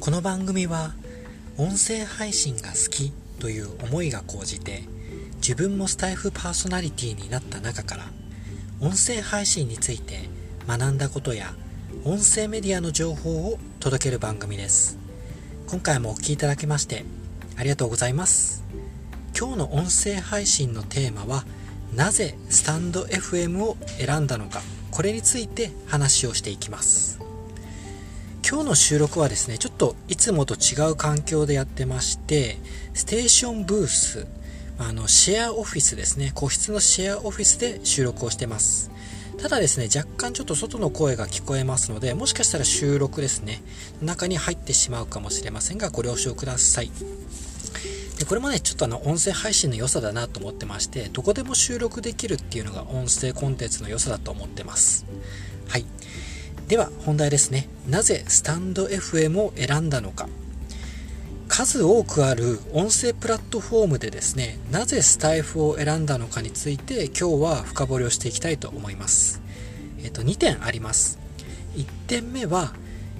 この番組は音声配信が好きという思いが高じて自分もスタイフパーソナリティになった中から音声配信について学んだことや音声メディアの情報を届ける番組です。今回もお聴きいただきましてありがとうございます。今日の音声配信のテーマはなぜスタンド FM を選んだのかこれについて話をしていきます。今日の収録はですねちょっといつもと違う環境でやってましてステーションブースあのシェアオフィスですね。個室のシェアオフィスで収録をしてます。ただですね若干ちょっと外の声が聞こえますのでもしかしたら収録ですね中に入ってしまうかもしれませんがご了承ください。でこれもねちょっとあの音声配信の良さだなと思ってましてどこでも収録できるっていうのが音声コンテンツの良さだと思ってます。はい。では本題ですね。なぜスタンド FM を選んだのか。数多くある音声プラットフォームでですねなぜスタイフを選んだのかについて今日は深掘りをしていきたいと思います。えっと2点あります。1点目は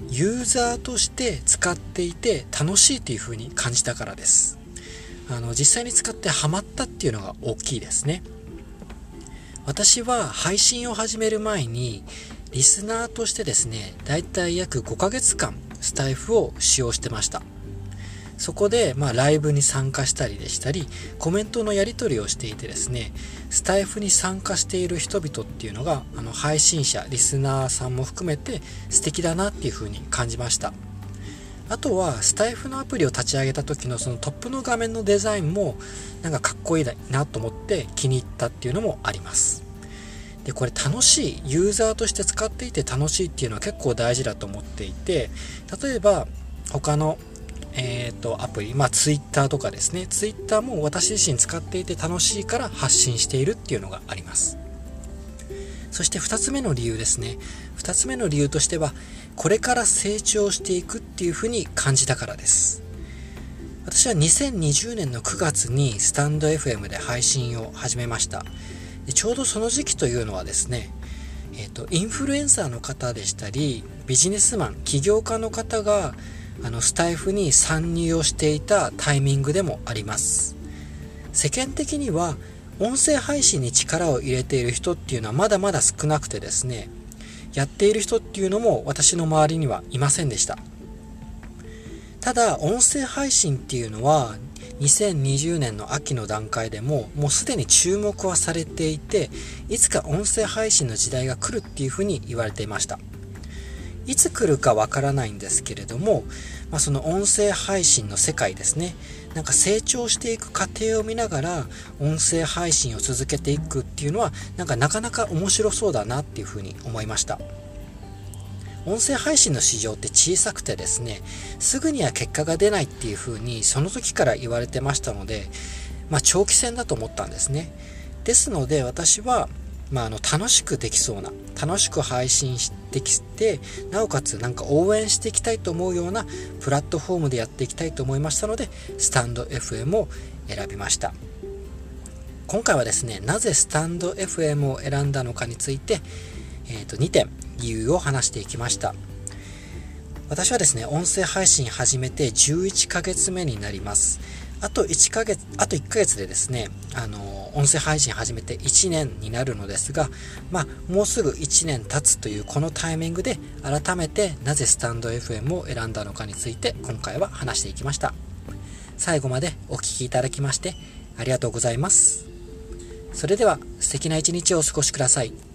ユーザーとして使っていて楽しいというふうに感じたからです。あの実際に使ってハマったっていうのが大きいですね。私は配信を始める前にリスナーとしてですねだいたい約5ヶ月間スタイフを使用してましたそこで、まあ、ライブに参加したりでしたり、コメントのやり取りをしていてですね、スタイフに参加している人々っていうのが、あの、配信者、リスナーさんも含めて素敵だなっていう風に感じました。あとはスタイフのアプリを立ち上げた時のそのトップの画面のデザインもなんかかっこいいなと思って気に入ったっていうのもありますでこれ楽しいユーザーとして使っていて楽しいっていうのは結構大事だと思っていて例えば他のえーと、アプリ、まあ、Twitter とかですね。Twitter も私自身使っていて楽しいから発信しているっていうのがあります。そして2つ目の理由ですね。2つ目の理由としてはこれから成長していくっていうふうに感じたからです。私は2020年の9月にスタンド FM で配信を始めました。でちょうどその時期というのはですねえーと、インフルエンサーの方でしたりビジネスマン起業家の方があのスタイフに参入をしていたタイミングでもあります。世間的には音声配信に力を入れている人っていうのはまだまだ少なくてですねやっている人っていうのも私の周りにはいませんでした。ただ音声配信っていうのは2020年の秋の段階でももうすでに注目はされていていつか音声配信の時代が来るっていうふうに言われていました。いつ来るかわからないんですけれども、まあ、その音声配信の世界ですね。なんか成長していく過程を見ながら音声配信を続けていくっていうのはなんかなかなか面白そうだなっていうふうに思いました。音声配信の市場って小さくてですねすぐには結果が出ないっていうふうにその時から言われてましたので、まあ、長期戦だと思ったんですね。ですので私はまあ、あの楽しくできそうな楽しく配信できてなおかつなんか応援していきたいと思うようなプラットフォームでやっていきたいと思いましたのでスタンド FM を選びました。今回はですねなぜスタンド FM を選んだのかについて、えー、と2点理由を話していきました私はですね音声配信始めて11ヶ月目になりますあと1ヶ月、あと1ヶ月でですね、あの、音声配信始めて1年になるのですが、まあ、もうすぐ1年経つというこのタイミングで、改めてなぜスタンド FM を選んだのかについて、今回は話していきました。最後までお聴きいただきまして、ありがとうございます。それでは、素敵な一日をお過ごしください。